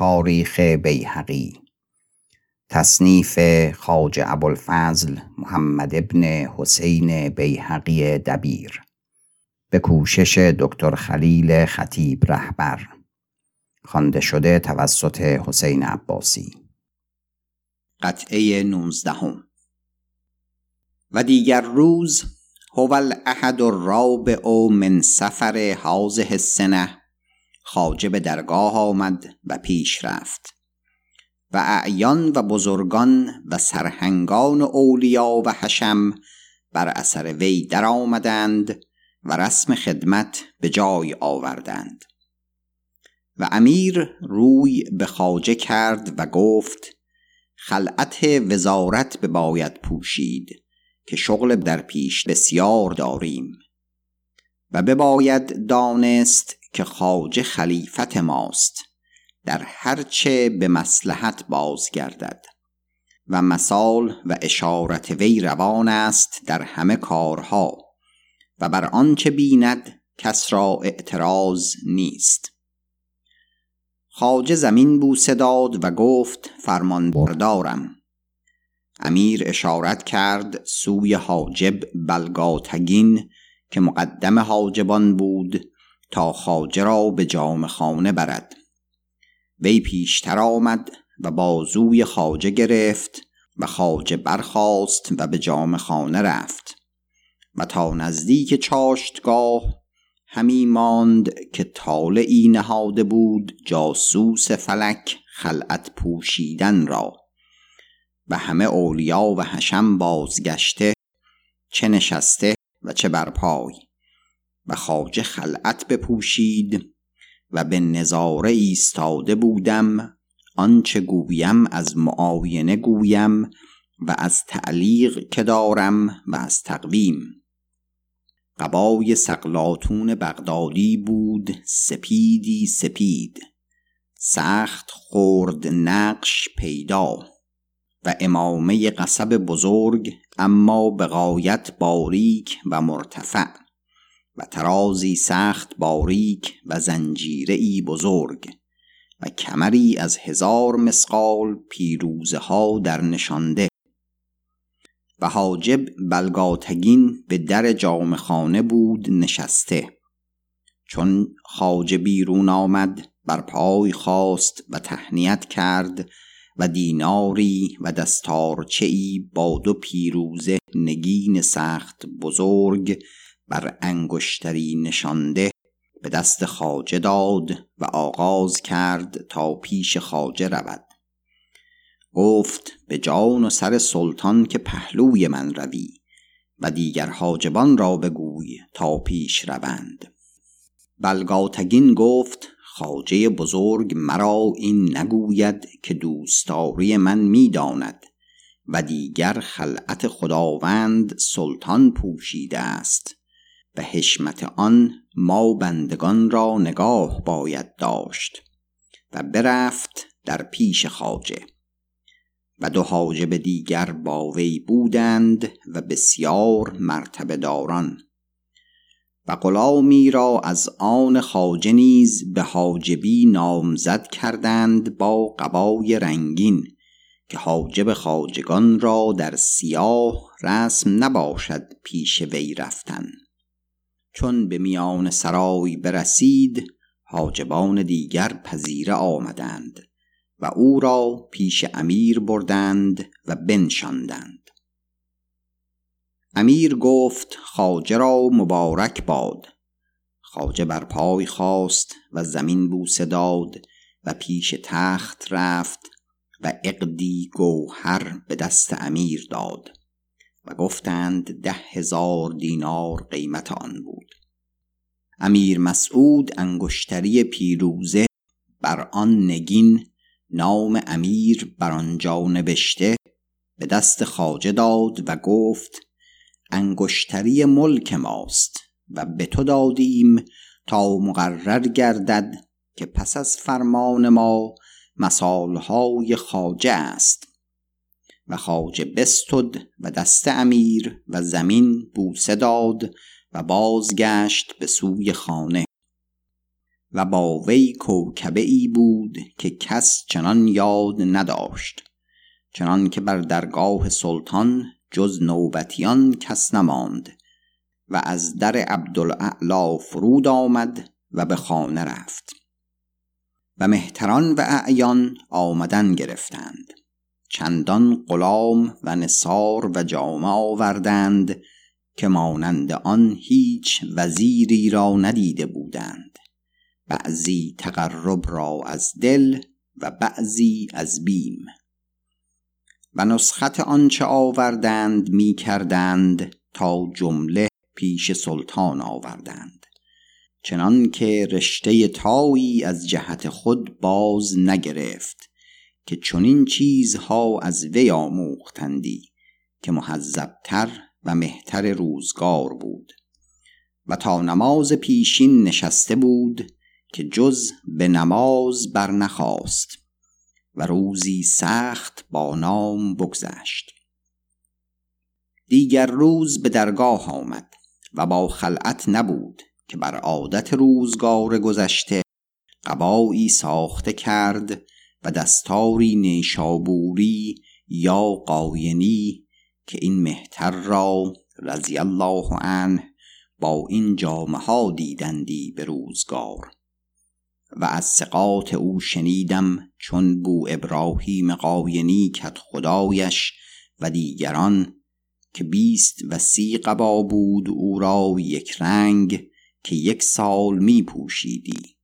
تاریخ بیهقی. تصنیف خاج ابوالفضل محمد ابن حسین بیهقی دبیر. به کوشش دکتر خلیل خطیب رهبر. خوانده شده توسط حسین عباسی. قطعه نوزدهم. و دیگر روز هو الاحد الرابع من سفر حاضه السنه خواجه به درگاه آمد و پیش رفت. و اعیان و بزرگان و سرهنگان اولیا و حشم بر اثر وی در آمدند و رسم خدمت به جای آوردند. و امیر روی به خواجه کرد و گفت خلعت وزارت به باید پوشید که شغل در پیش بسیار داریم. و بباید دانست که خواجه خلیفت ماست در هرچه به مسلحت بازگردد و مثال و اشارت وی روان است در همه کارها و بر آنچه بیند کس را اعتراض نیست. خواجه زمین بوسه داد و گفت فرمان بردارم. امیر اشارت کرد سوی حاجب بلگاتگین که مقدم حاجبان بود تا خاجه را به جام خانه برد. وی پیشتر آمد و بازوی خاجه گرفت و خاجه برخاست و به جام خانه رفت. و تا نزدیک چاشتگاه همی ماند که طالعی نهاده بود جاسوس فلک خلعت پوشیدن را. و همه اولیا و حشم بازگشته چه نشسته و چه برپای و خواجه خلعت بپوشید و به نظاره ایستاده بودم آنچه گویم از معاینه گویم و از تعلیق که دارم و از تقویم. قبای سقلاتون بغدادی بود سپیدی سپید. سخت خورد نقش پیدا و امامه قصب بزرگ اما به غایت باریک و مرتفع و ترازی سخت باریک و زنجیره بزرگ و کمری از هزار مسقال پیروزه ها در نشانده و حاجب بلگاتگین به در جام خانه بود نشسته. چون خاجه بیرون آمد بر پای خواست و تهنیت کرد و دیناری و دستارچه ای با دو پیروزه نگین سخت بزرگ بر انگشتری نشانده به دست خاجه داد و آغاز کرد تا پیش خاجه رود. گفت به جان و سر سلطان که پهلوی من روی و دیگر حاجبان را بگوی تا پیش روند. بلگاتگین گفت خاجه بزرگ مرا این نگوید که دوستاری من می‌داند و دیگر خلعت خداوند سلطان پوشیده است. و حشمت آن ما بندگان را نگاه باید داشت و برفت در پیش خاجه و دو حاجب دیگر با وی بودند و بسیار مرتبه داران و غلامی را از آن خاجه نیز به حاجبی نامزد کردند با قبای رنگین که حاجب خاجگان را در سیاه رسم نباشد پیش وی رفتن. چون به میان سرای برسید حاجبان دیگر پذیره آمدند و او را پیش امیر بردند و بنشاندند. امیر گفت خاجه را مبارک باد. خاجه بر پای خواست و زمین بوسه داد و پیش تخت رفت و اقدی گوهر به دست امیر داد و گفتند ده هزار دینار قیمت آن بود. امیر مسعود انگشتری پیروزه بر آن نگین نام امیر بر آنجا نوشته به دست خاجه داد و گفت انگشتری ملک ماست و به تو دادیم تا مقرر گردد که پس از فرمان ما مسالهای خاجه است و خاجه بستد و دست امیر و زمین بوسه داد و بازگشت به سوی خانه و با وی کوکبه ای بود که کس چنان یاد نداشت چنان که بر درگاه سلطان جز نوبتیان کس نماند و از در عبدالاعلا فرود آمد و به خانه رفت. و مهتران و اعیان آمدن گرفتند. چندان غلام و نصار و جامه آوردند که مانند آن هیچ وزیری را ندیده بودند. بعضی تقرب را از دل و بعضی از بیم. و نسخت آنچه آوردند می کردند تا جمله پیش سلطان آوردند. چنان که رشته تایی از جهت خود باز نگرفت که چنین چیزها از وی آموختندی که محذبتر و مهتر روزگار بود. و تا نماز پیشین نشسته بود که جز به نماز برنخواست. و روزی سخت با نام بگذشت. دیگر روز به درگاه آمد و با خلعت نبود که بر عادت روزگار گذشته قبایی ساخته کرد و دستاری نیشابوری یا قاینی که این مهتر را رضی الله عنه با این جامعه ها دیدندی به روزگار. و از سقاط او شنیدم چون بو ابراهیم قاینی کت خدایش و دیگران که بیست و سی قبا بود او را یک رنگ که یک سال می پوشیدی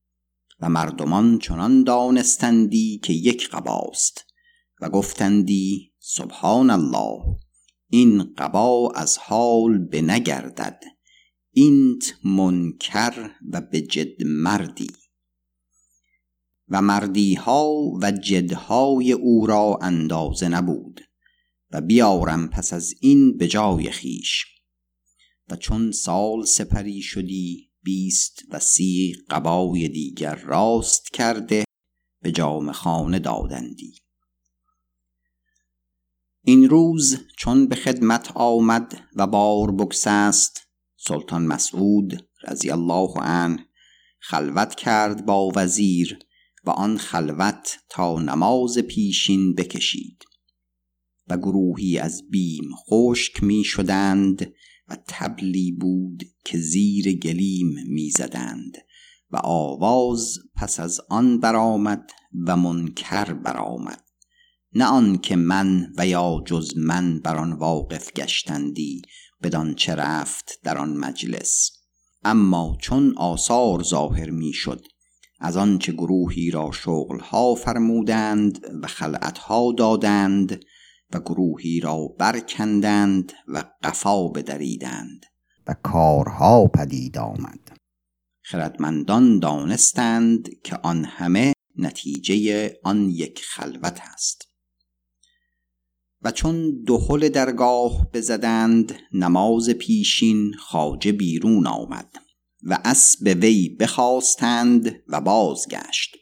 و مردمان چنان دانستندی که یک قباست و گفتندی سبحان الله این قبا از حال به نگردد اینت منکر و به جد مردی. و مردی ها و جدهای او را اندازه نبود و بیارم پس از این به جای خیش و چون سال سپری شدی بیست و سی قبای دیگر راست کرده به جام خانه دادندی. این روز چون به خدمت آمد و بار بگسست سلطان مسعود رضی الله عنه خلوت کرد با وزیر و آن خلوت تا نماز پیشین بکشید. و گروهی از بیم خشک می شدند و تبلی بود که زیر گلیم می زدند و آواز پس از آن برآمد و منکر برآمد. نه آن که من و یا جز من بر آن واقف گشتندی بدان چه رفت در آن مجلس. اما چون آثار ظاهر می شد از آنچه گروهی را شغلها فرمودند و خلعتها دادند و گروهی را برکندند و قفا بدریدند و کارها پدید آمد. خردمندان دانستند که آن همه نتیجه آن یک خلوت است. و چون دهل درگاه بزدند نماز پیشین خاجه بیرون آمد. و اسب وی بخواستند و بازگشت.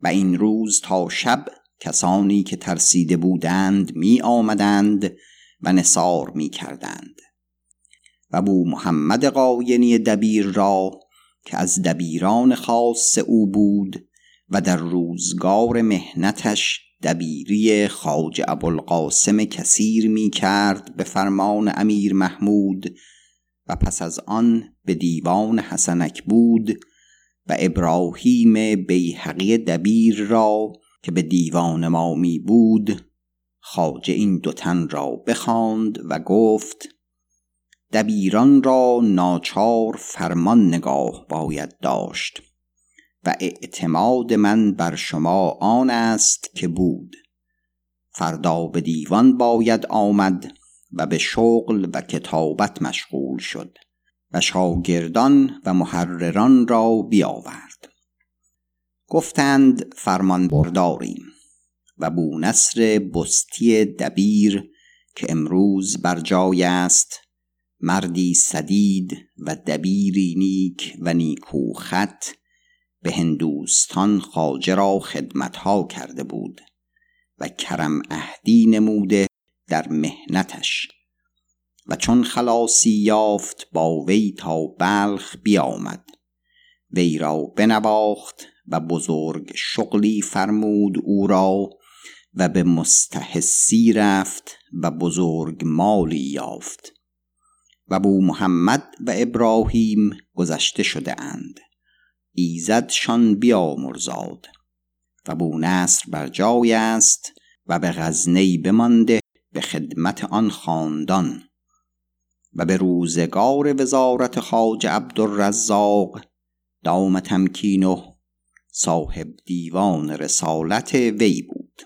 و این روز تا شب کسانی که ترسیده بودند می آمدند و نصار می کردند. و بو محمد قاینی دبیر را که از دبیران خاص او بود و در روزگار مهنتش دبیری خاج ابوالقاسم کثیر می کرد به فرمان امیر محمود و پس از آن به دیوان حسنک بود و ابراهیم بیحقی دبیر را که به دیوان ما می بود خاجه این دو تن را بخواند و گفت دبیران را ناچار فرمان نگاه باید داشت و اعتماد من بر شما آن است که بود. فردا به دیوان باید آمد و به شغل و کتابت مشغول شد. و شاگردان و محرران را بیاورد. گفتند فرمان برداریم و بونصر بستی دبیر که امروز بر جای است مردی سدید و دبیری نیک و نیکو خط به هندوستان خاجه را خدمتها کرده بود و کرم اهدی نموده در مهنتش. و چون خلاصی یافت با وی تا بلخ بیامد. وی را بنواخت و بزرگ شغلی فرمود او را و به مستحسی رفت و بزرگ مالی یافت. و بو محمد و ابراهیم گذشته شده اند. ایزدشان بیامرزاد. و بو نصر بر جای است و به غزنی بمانده به خدمت آن خاندان. و به روزگار وزارت خاج عبدالرزاق دام تمکینه صاحب دیوان رسالت وی بود.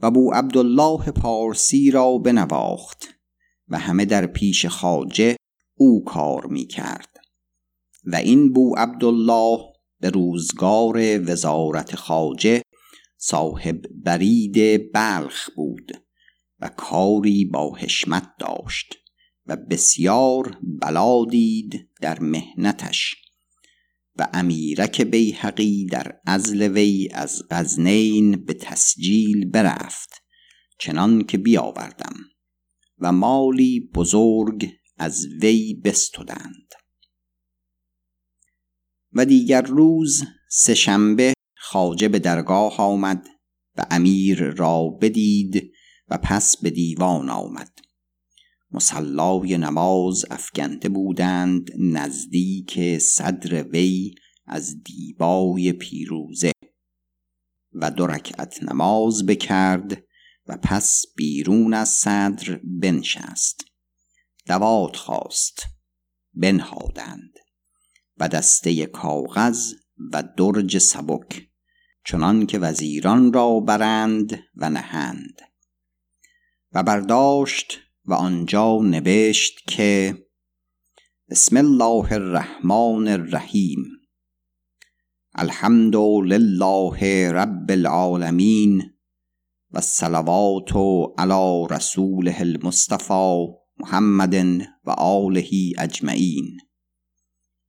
و بو عبدالله پارسی را بنواخت و همه در پیش خاجه او کار می کرد و این بو عبدالله به روزگار وزارت خاجه صاحب برید بلخ بود و کاری با حشمت داشت. و بسیار بلا دید در مهنتش و امیرک بیهقی در ازل وی از غزنین به تسجیل برفت چنان که بیاوردم و مالی بزرگ از وی بستدند. و دیگر روز سهشنبه خاجه به درگاه آمد و امیر را بدید و پس به دیوان آمد. مسلای نماز افکنده بودند نزدیک صدر وی از دیبای پیروزه و دو رکعت نماز بکرد و پس بیرون از صدر بنشست. دوات خواست. بنهادند. و دسته کاغذ و درج سبک چنان که وزیران را برند و نهند. و برداشت و آنجا نوشت که بسم الله الرحمن الرحیم. الحمد لله رب العالمین و الصلوات علی رسوله المصطفى محمد و آله اجمعین.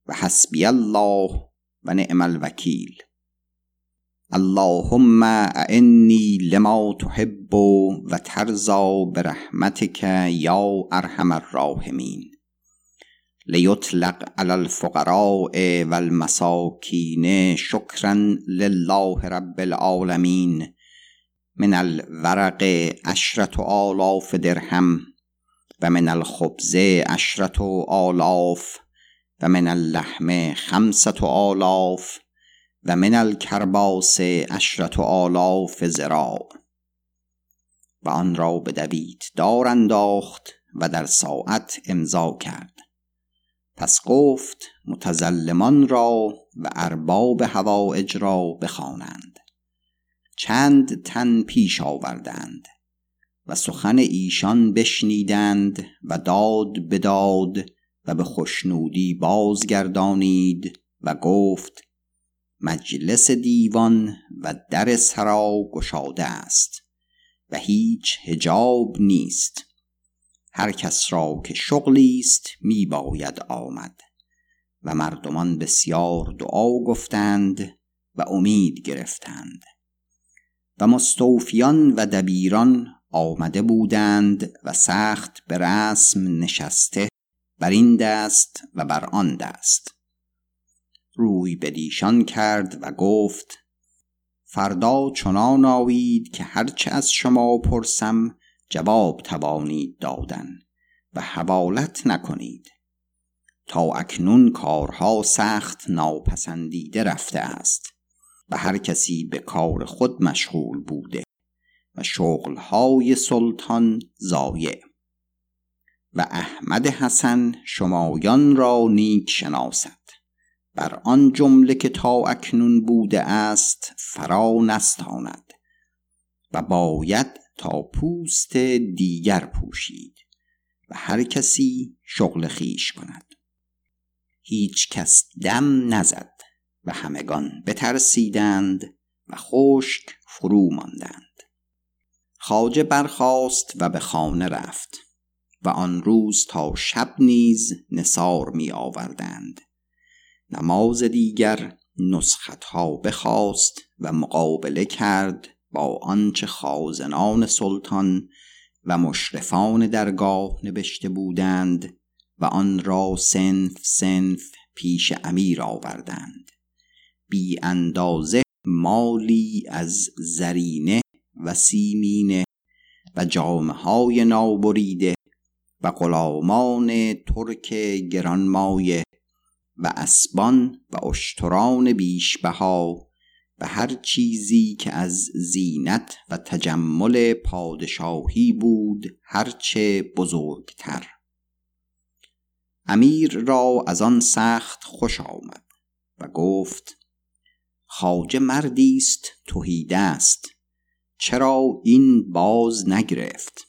و حسبی الله و نعم الوکیل. اللهم اعنی لما تحب و ترزا برحمتك یا ارحم الراحمین. لیطلق علی الفقراء والمساکین شکرا لله رب العالمین. من الورق عشرة آلاف درهم و من الخبز عشرة آلاف و من اللحم خمسة آلاف و من الکرباس عشرة آلاف زراع و آن را به دوید دار انداخت و در ساعت امضا کرد. پس گفت متزلمان را و ارباب هوایج را بخوانند. چند تن پیش آوردند و سخن ایشان بشنیدند و داد بداد و به خوشنودی بازگردانید و گفت مجلس دیوان و در سرا گشاده است و هیچ هجاب نیست. هر کس را که شغلی است می باید آمد و مردمان بسیار دعا گفتند و امید گرفتند. و مستوفیان و دبیران آمده بودند و سخت به رسم نشسته بر این دست و بر آن دست. روی بدیشان کرد و گفت فردا چنان آوید که هرچه از شما پرسم جواب توانید دادن و حوالت نکنید. تا اکنون کارها سخت ناپسندیده رفته است و هر کسی به کار خود مشغول بوده و شغلهای سلطان زایع و احمد حسن شمایان را نیک شناسد. بر آن جمله که تا اکنون بوده است فرا نستاند و باید تا پوست دیگر پوشید و هر کسی شغل خیش کند. هیچ کس دم نزد و همگان بترسیدند و خشک فرو ماندند. خاجه برخاست و به خانه رفت و آن روز تا شب نیز نصار می آوردند نماز دیگر نسختها بخواست و مقابله کرد با آنچه خازنان سلطان و مشرفان درگاه نوشته بودند و آن را سنف سنف پیش امیر آوردند. بی اندازه مالی از زرینه و سیمینه و جامعه های نابریده و غلامان ترک گرانمایه و اسبان و اشتران بیشبها و هر چیزی که از زینت و تجمل پادشاهی بود هرچه بزرگتر. امیر را از آن سخت خوش آمد و گفت خواجه مردی است توحیده است. چرا این باز نگرفت؟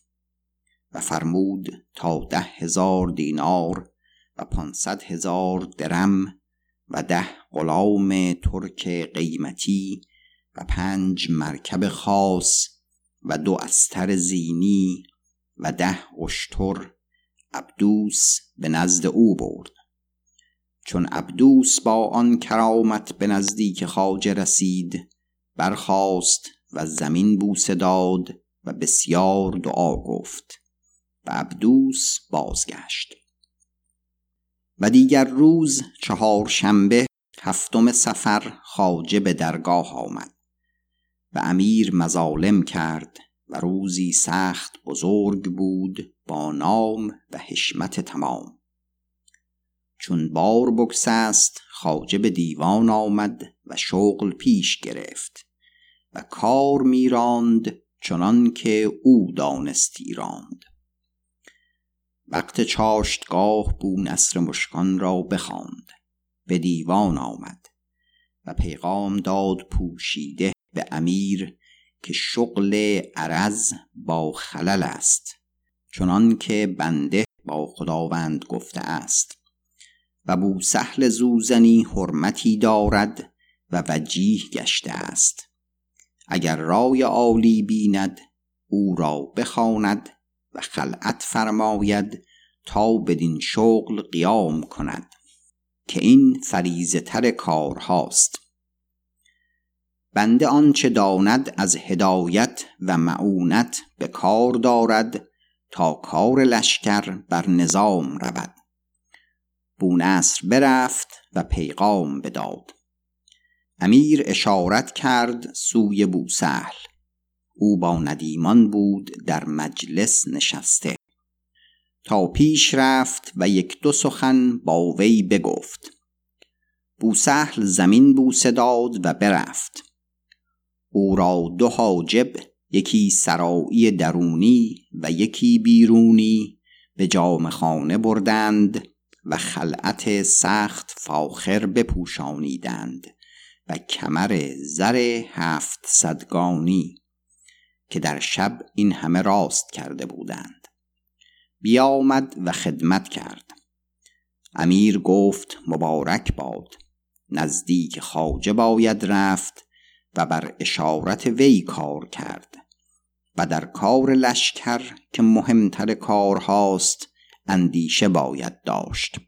و فرمود تا ده هزار دینار و پانصد هزار درم و ده غلام ترک قیمتی و پنج مرکب خاص و دو استر زینی و ده اشتر عبدوس به نزد او برد. چون عبدوس با آن کرامت به نزدیک خواجه رسید برخاست و زمین بوسه داد و بسیار دعا گفت و عبدوس بازگشت. و دیگر روز چهار شنبه هفتم سفر خاجه به درگاه آمد و امیر مظالم کرد و روزی سخت بزرگ بود با نام و حشمت تمام. چون بار بگسست خاجه به دیوان آمد و شغل پیش گرفت و کار میراند چنان که او دانستی راند. وقت چاشتگاه بو نصر مشکان را بخواند. به دیوان آمد و پیغام داد پوشیده به امیر که شغل عرض با خلل است چنان که بنده با خداوند گفته است. و بو سهل زوزنی حرمتی دارد و وجیه گشته است. اگر رای عالی بیند او را بخواند و خلعت فرماید تا بدین شغل قیام کند که این فریزه تر کار هاست. بنده آنچه داند از هدایت و معونت به کار دارد تا کار لشکر بر نظام رود. بونصر برفت و پیغام بداد. امیر اشارت کرد سوی بوسهل. او با ندیمان بود در مجلس نشسته. تا پیش رفت و یک دو سخن با وی بگفت. بوسهل زمین بوسه داد و برفت. او را دو حاجب یکی سرایی درونی و یکی بیرونی به جام خانه بردند و خلعت سخت فاخر بپوشانیدند و کمر زر هفت صدگانی که در شب این همه راست کرده بودند. بیامد و خدمت کرد. امیر گفت مبارک باد. نزدیک خاجه باید رفت و بر اشارت وی کار کرد و در کار لشکر که مهمتر کار هاست اندیشه باید داشت.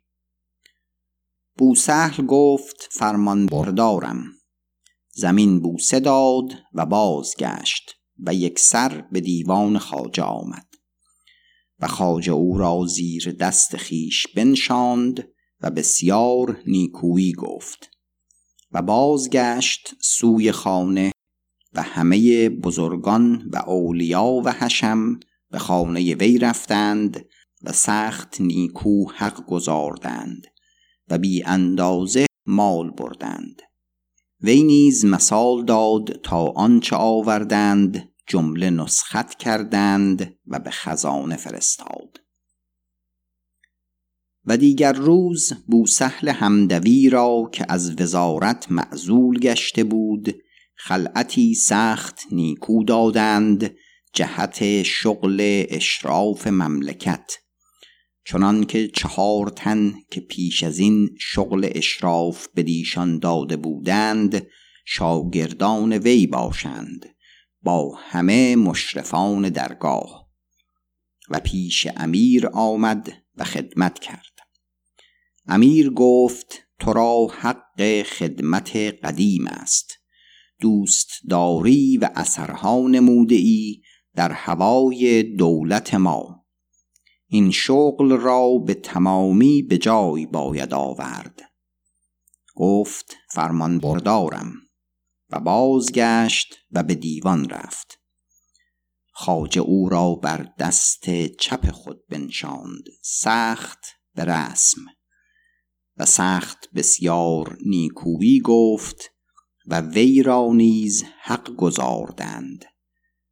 بوسهل گفت فرمان بردارم زمین بوسه داد و بازگشت. و یک سر به دیوان خاجه آمد. و خاجه او را زیر دست خیش بنشاند و بسیار نیکویی گفت و بازگشت سوی خانه و همه بزرگان و اولیا و حشم به خانه وی رفتند و سخت نیکو حق گذاردند و بی اندازه مال بردند. وی نیز مثال داد تا آنچه آوردند جمله نسخت کردند و به خزانه فرستاد. و دیگر روز بوسهل همدوی را که از وزارت معزول گشته بود خلعتی سخت نیکو دادند جهت شغل اشراف مملکت. چنان که چهار تن که پیش از این شغل اشراف بدیشان داده بودند شاگردان وی باشند با همه مشرفان درگاه. و پیش امیر آمد و خدمت کرد. امیر گفت تو را حق خدمت قدیم است. دوست داری و اثرها نموده ای در هوای دولت ما. این شغل را به تمامی به جای باید آورد. گفت فرمان بردارم. و بازگشت و به دیوان رفت. خواجه او را بر دست چپ خود بنشاند. سخت به رسم. و سخت بسیار نیکویی گفت و وی را نیز حق گزاردند.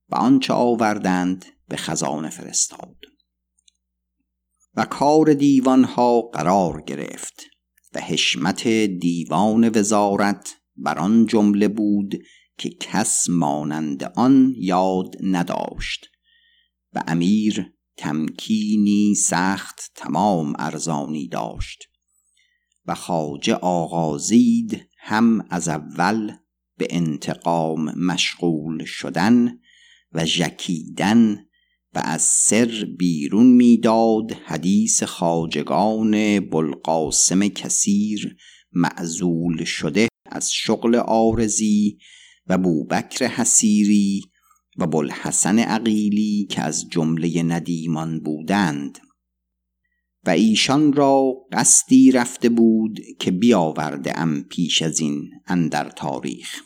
و آنچه آوردند به خزانه فرستاد. و کار دیوان ها قرار گرفت و حشمت دیوان وزارت بر آن جمله بود که کس مانند آن یاد نداشت و امیر تمکینی سخت تمام ارزانی داشت و خواجه آغازید هم از اول به انتقام مشغول شدن و ژکیدن و از سر بیرون می‌داد حدیث خاجگان بلقاسم کثیر معزول شده از شغل آرزی و بوبکر حسیری و بلحسن عقیلی که از جمله ندیمان بودند. و ایشان را قصدی رفته بود که بیاورده ام پیش از این اندر تاریخ.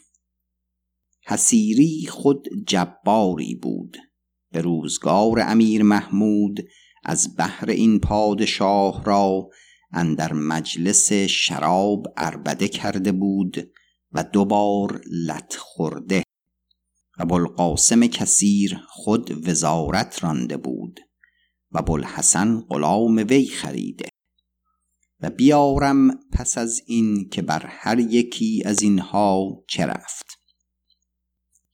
حسیری خود جباری بود. به روزگار امیر محمود از بحر این پادشاه را اندر مجلس شراب اربده کرده بود و دوبار لط خورده. و بلقاسم کثیر خود وزارت رانده بود و بلحسن غلام وی خریده. و بیارم پس از این که بر هر یکی از اینها چه رفت.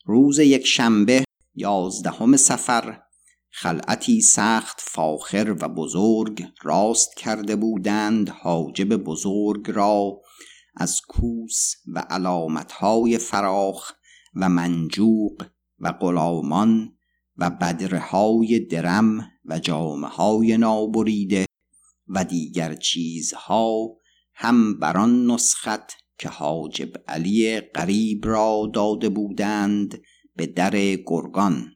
روز یک شنبه یازدهم سفر. خلعتی سخت فاخر و بزرگ راست کرده بودند حاجب بزرگ را. از کوس و علامتهای فراخ و منجوق و غلامان و بدرهای درم و جامعه های نابریده و دیگر چیزها هم بر آن نسخت که حاجب علی قریب را داده بودند به در گرگان.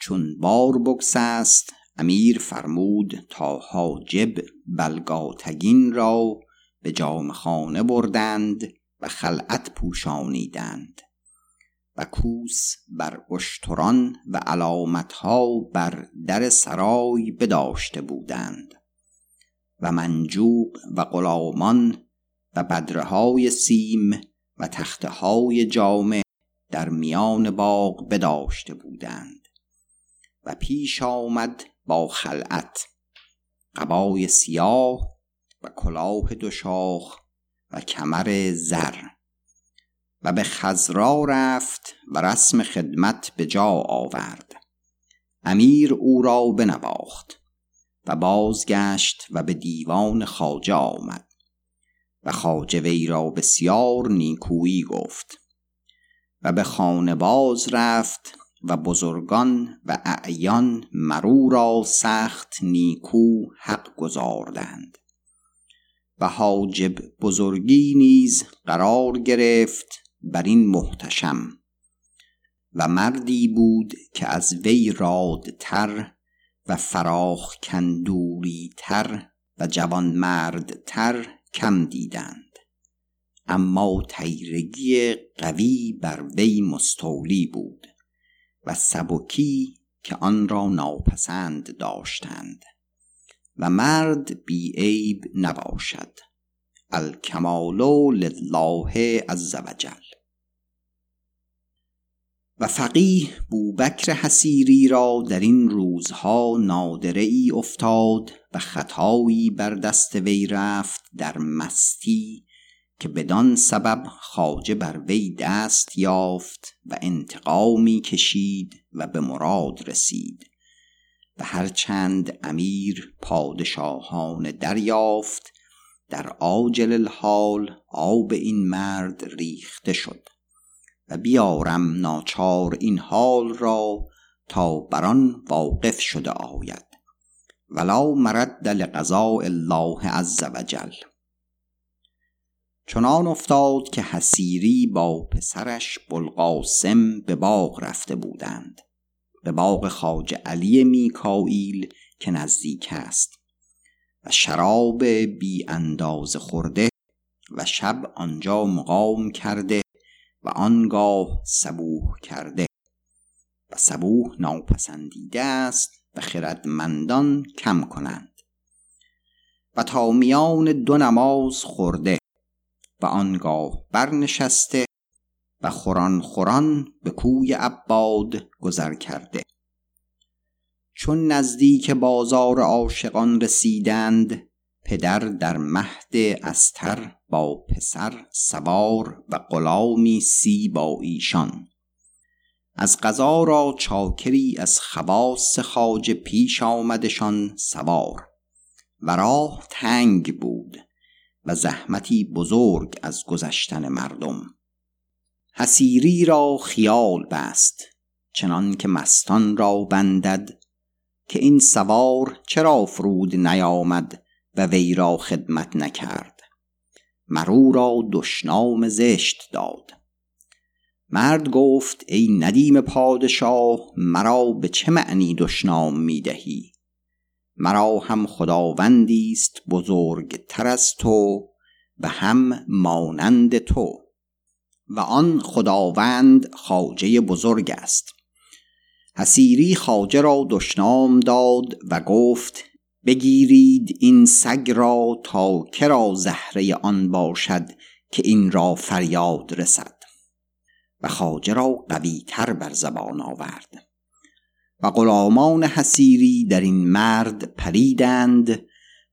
چون بار است امیر فرمود تا حاجب بلگاتگین را به جام خانه بردند و خلعت پوشانیدند. و کوس بر اشتران و علامتها بر در سرای بداشته بودند. و منجوق و غلامان و بدرهای سیم و تخته جامع در میان باغ بداشته بودند و پیش آمد با خلعت قبای سیاه و کلاه دو شاخ و کمر زر و به خزرا رفت و رسم خدمت به جا آورد. امیر او را بنواخت و بازگشت و به دیوان خاجه آمد و خاجه وی را بسیار نیکویی گفت. و به خانه باز رفت و بزرگان و اعیان مرو را سخت نیکو حق گذاردند و حاجب بزرگی نیز قرار گرفت بر این محتشم. و مردی بود که از وی رادتر و فراخ کندوری تر و جوان مرد تر کم دیدند. اما تیرگی قوی بر وی مستولی بود و سبکی که آن را ناپسند داشتند و مرد بی عیب نباشد الکمال لله عز وجل و فقیه بوبکر حسیری را در این روزها نادره ای افتاد و خطایی بر دست وی رفت در مستی که بدان سبب خاجه بر وی دست یافت و انتقامی کشید و به مراد رسید. و هرچند امیر پادشاهان دریافت در عاجل الحال آب این مرد ریخته شد و بیارم ناچار این حال را تا بران واقف شده آید. ولا مرد لقضاء الله عز وجل چنان افتاد که حسیری با پسرش بلقاسم به باغ رفته بودند. به باغ خاج علی میکائیل که نزدیک است. و شراب بی انداز خورده و شب آنجا مقام کرده و آنگاه سبوه کرده. و سبوه ناپسندیده است و خردمندان کم کنند. و تا میان دو نماز خورده. و آنگاه برنشسته و خوران خوران به کوی عباد گذر کرده. چون نزدیک بازار عاشقان رسیدند پدر در مهد استر با پسر سوار و غلامی سی با ایشان. از قضا را چاکری از خواص خاج پیش آمدشان سوار و راه تنگ بود. و زحمتی بزرگ از گذشتن مردم. حسیری را خیال بست چنان که مستان را بندد که این سوار چرا فرود نیامد و وی را خدمت نکرد. مرو را دشنام زشت داد. مرد گفت ای ندیم پادشاه مرا به چه معنی دشنام می‌دهی؟ مرا هم خداوندی است بزرگ تر از تو و هم مانند تو. و آن خداوند خاجه بزرگ است. حسیری خاجه را دشنام داد و گفت بگیرید این سگ را تا کرا زهره آن باشد که این را فریاد رسد. و خاجه را قوی تر بر زبان آورد. و غلامان حسیری در این مرد پریدند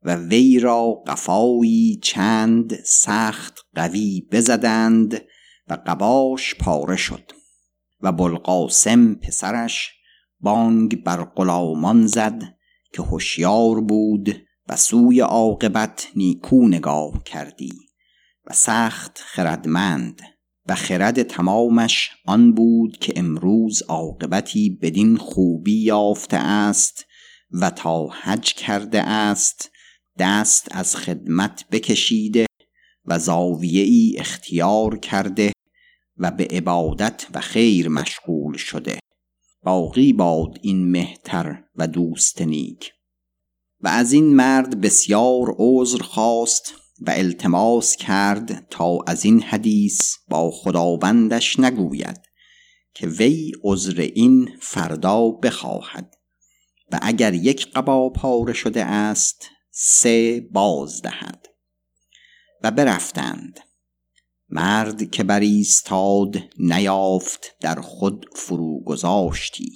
و وی را قفایی چند سخت قوی بزدند و قباش پاره شد و بلقاسم پسرش بانگ بر غلامان زد که هوشیار بود و سوی عاقبت نیکو نگاه کردی و سخت خردمند و خرد تمامش آن بود که امروز عاقبتی بدین خوبی یافته است و تا حج کرده است دست از خدمت بکشیده و زاویه ای اختیار کرده و به عبادت و خیر مشغول شده. باقی باد این مهتر و دوست نیک. و از این مرد بسیار عذر خواست و التماس کرد تا از این حدیث با خداوندش نگوید که وی عذر این فردا بخواهد. و اگر یک قبا پاره شده است سه باز دهد. و برفتند. مرد که بر ایستاد نیافت در خود فرو گذاشتی.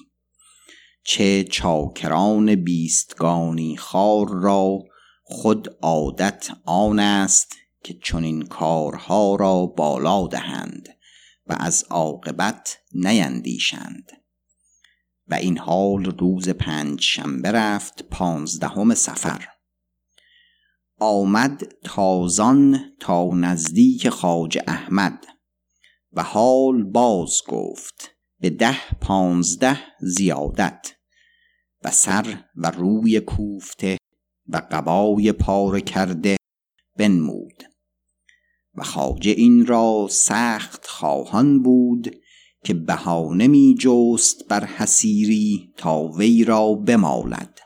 چه چاکران بیستگانی خار را خود عادت آن است که چنین کارها را بالا دهند و از عاقبت نیندیشند. و این حال روز پنج شنبه رفت پانزدهم سفر. آمد تازان تا نزدیک خاج احمد و حال باز گفت به ده پانزده زیادت و سر و روی کوفته و قبای پاره کرده بنمود. و خاجه این را سخت خواهان بود که بهانه می جست بر حسیری تا وی را بمالد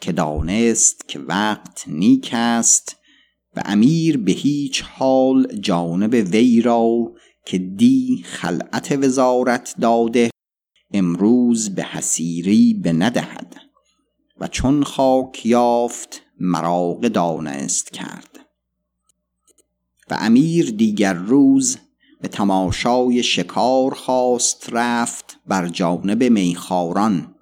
که دانست که وقت نیک است و امیر به هیچ حال جانب وی را که دی خلعت وزارت داده امروز به حسیری به ندهد و چون خاک یافت مراغ دانست کرد. و امیر دیگر روز به تماشای شکار خواست رفت بر جانب میخاران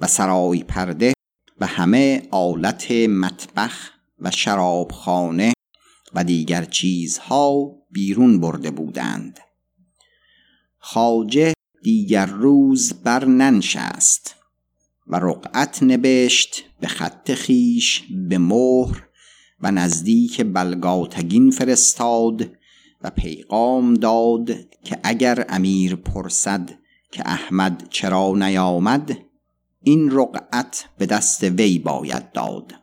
و سرای پرده و همه آلت مطبخ و شرابخانه و دیگر چیزها بیرون برده بودند. خاجه دیگر روز بر ننشست. و رقعت نبشت به خط خیش به مهر و نزدیک بلگاتگین فرستاد و پیغام داد که اگر امیر پرسد که احمد چرا نیامد این رقعت به دست وی باید داد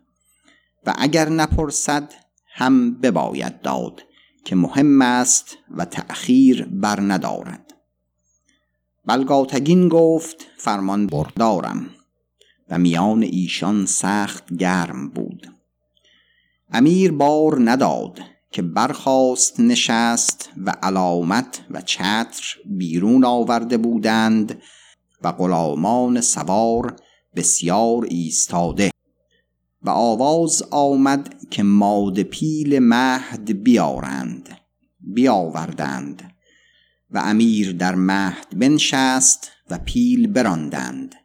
و اگر نپرسد هم بباید داد که مهم است و تأخیر بر ندارد بلگاتگین گفت فرمان بردارم. و میان ایشان سخت گرم بود. امیر بار نداد که برخواست نشست و علامت و چتر بیرون آورده بودند و غلامان سوار بسیار ایستاده و آواز آمد که ماد پیل مهد بیارند بیاوردند و امیر در مهد بنشست و پیل براندند.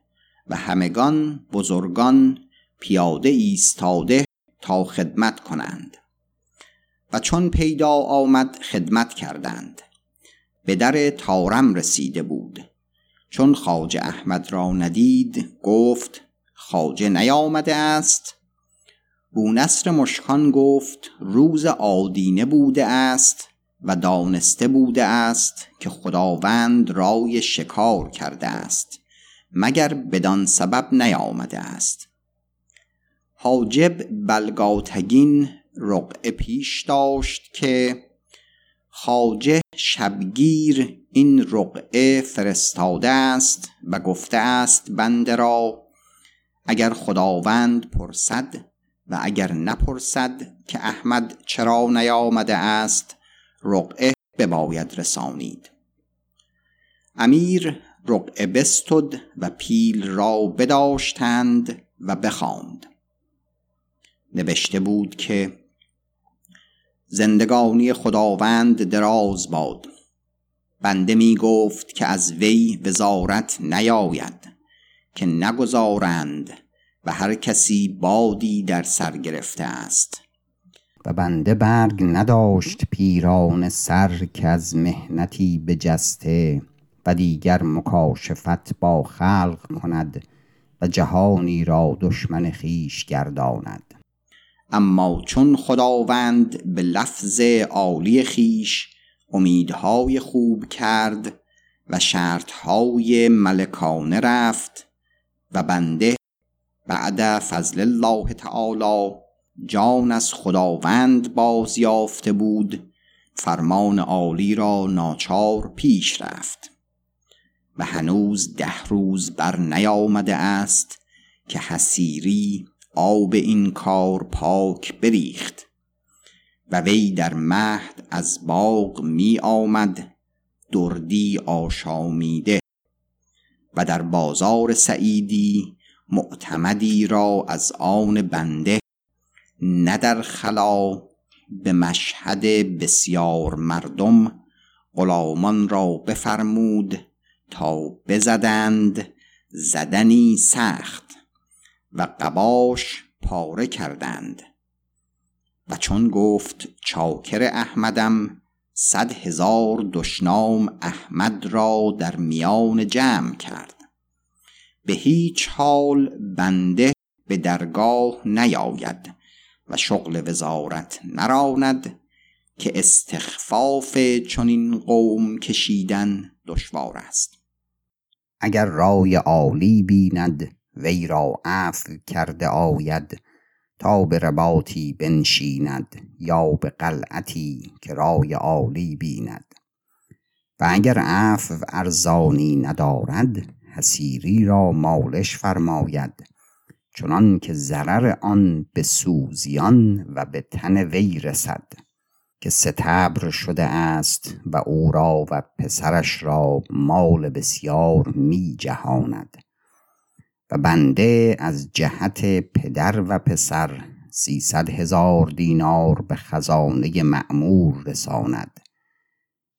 و همگان بزرگان پیاده ایستاده تا خدمت کنند. و چون پیدا آمد خدمت کردند. به در تارم رسیده بود. چون خواجه احمد را ندید گفت خواجه نیامده است. بونصر مشکان گفت روز آدینه بوده است و دانسته بوده است که خداوند رای شکار کرده است. مگر بدان سبب نیامده است. حاجب بلگاتگین رقعه پیش داشت که خاجه شبگیر این رقعه فرستاده است و گفته است بنده را اگر خداوند پرسد و اگر نپرسد که احمد چرا نیامده است رقعه بباید رسانید. امیر رقعه بستد و پیل را بداشتند و بخواند. نوشته بود که زندگانی خداوند دراز باد. بنده می گفت که از وی وزارت نیاید که نگذارند و هر کسی بادی در سر گرفته است. و بنده برگ نداشت پیران سر که از مهنتی بجسته. و دیگر مکاشفت با خلق کند و جهانی را دشمن خیش گرداند. اما چون خداوند به لفظ عالی خیش امیدهای خوب کرد و شرطهای ملکانه رفت و بنده بعد فضل الله تعالی جان از خداوند باز یافته بود فرمان عالی را ناچار پیش رفت. و هنوز ده روز بر نیامده است که حسیری آب این کار پاک بریخت و وی در مهد از باغ می آمد دردی آشامیده و در بازار سعیدی معتمدی را از آن بنده نه در خلا به مشهد بسیار مردم غلامان را بفرمود تا بزدند زدنی سخت و قباش پاره کردند. و چون گفت چاکر احمدم صد هزار دشنام احمد را در میان جمع کرد. به هیچ حال بنده به درگاه نیاید و شغل وزارت نراند که استخفاف چنین قوم کشیدن دشوار است. اگر رای عالی بیند وی را عفو کرده آید. تا به رباطی بنشیند یا به قلعتی که رای عالی بیند. و اگر عفو ارزانی ندارد حسیری را مالش فرماید. چنان که ضرر آن به سوزیان و به تن وی رسد. که ستبر شده است و او را و پسرش را مال بسیار می جهاند و بنده از جهت پدر و پسر سیصد هزار دینار به خزانه معمور رساند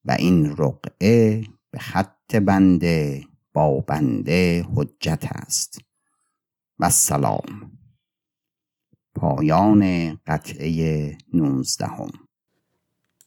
و این رقعه به خط بنده با بنده حجت است. و سلام پایان قطعه نوزدهم.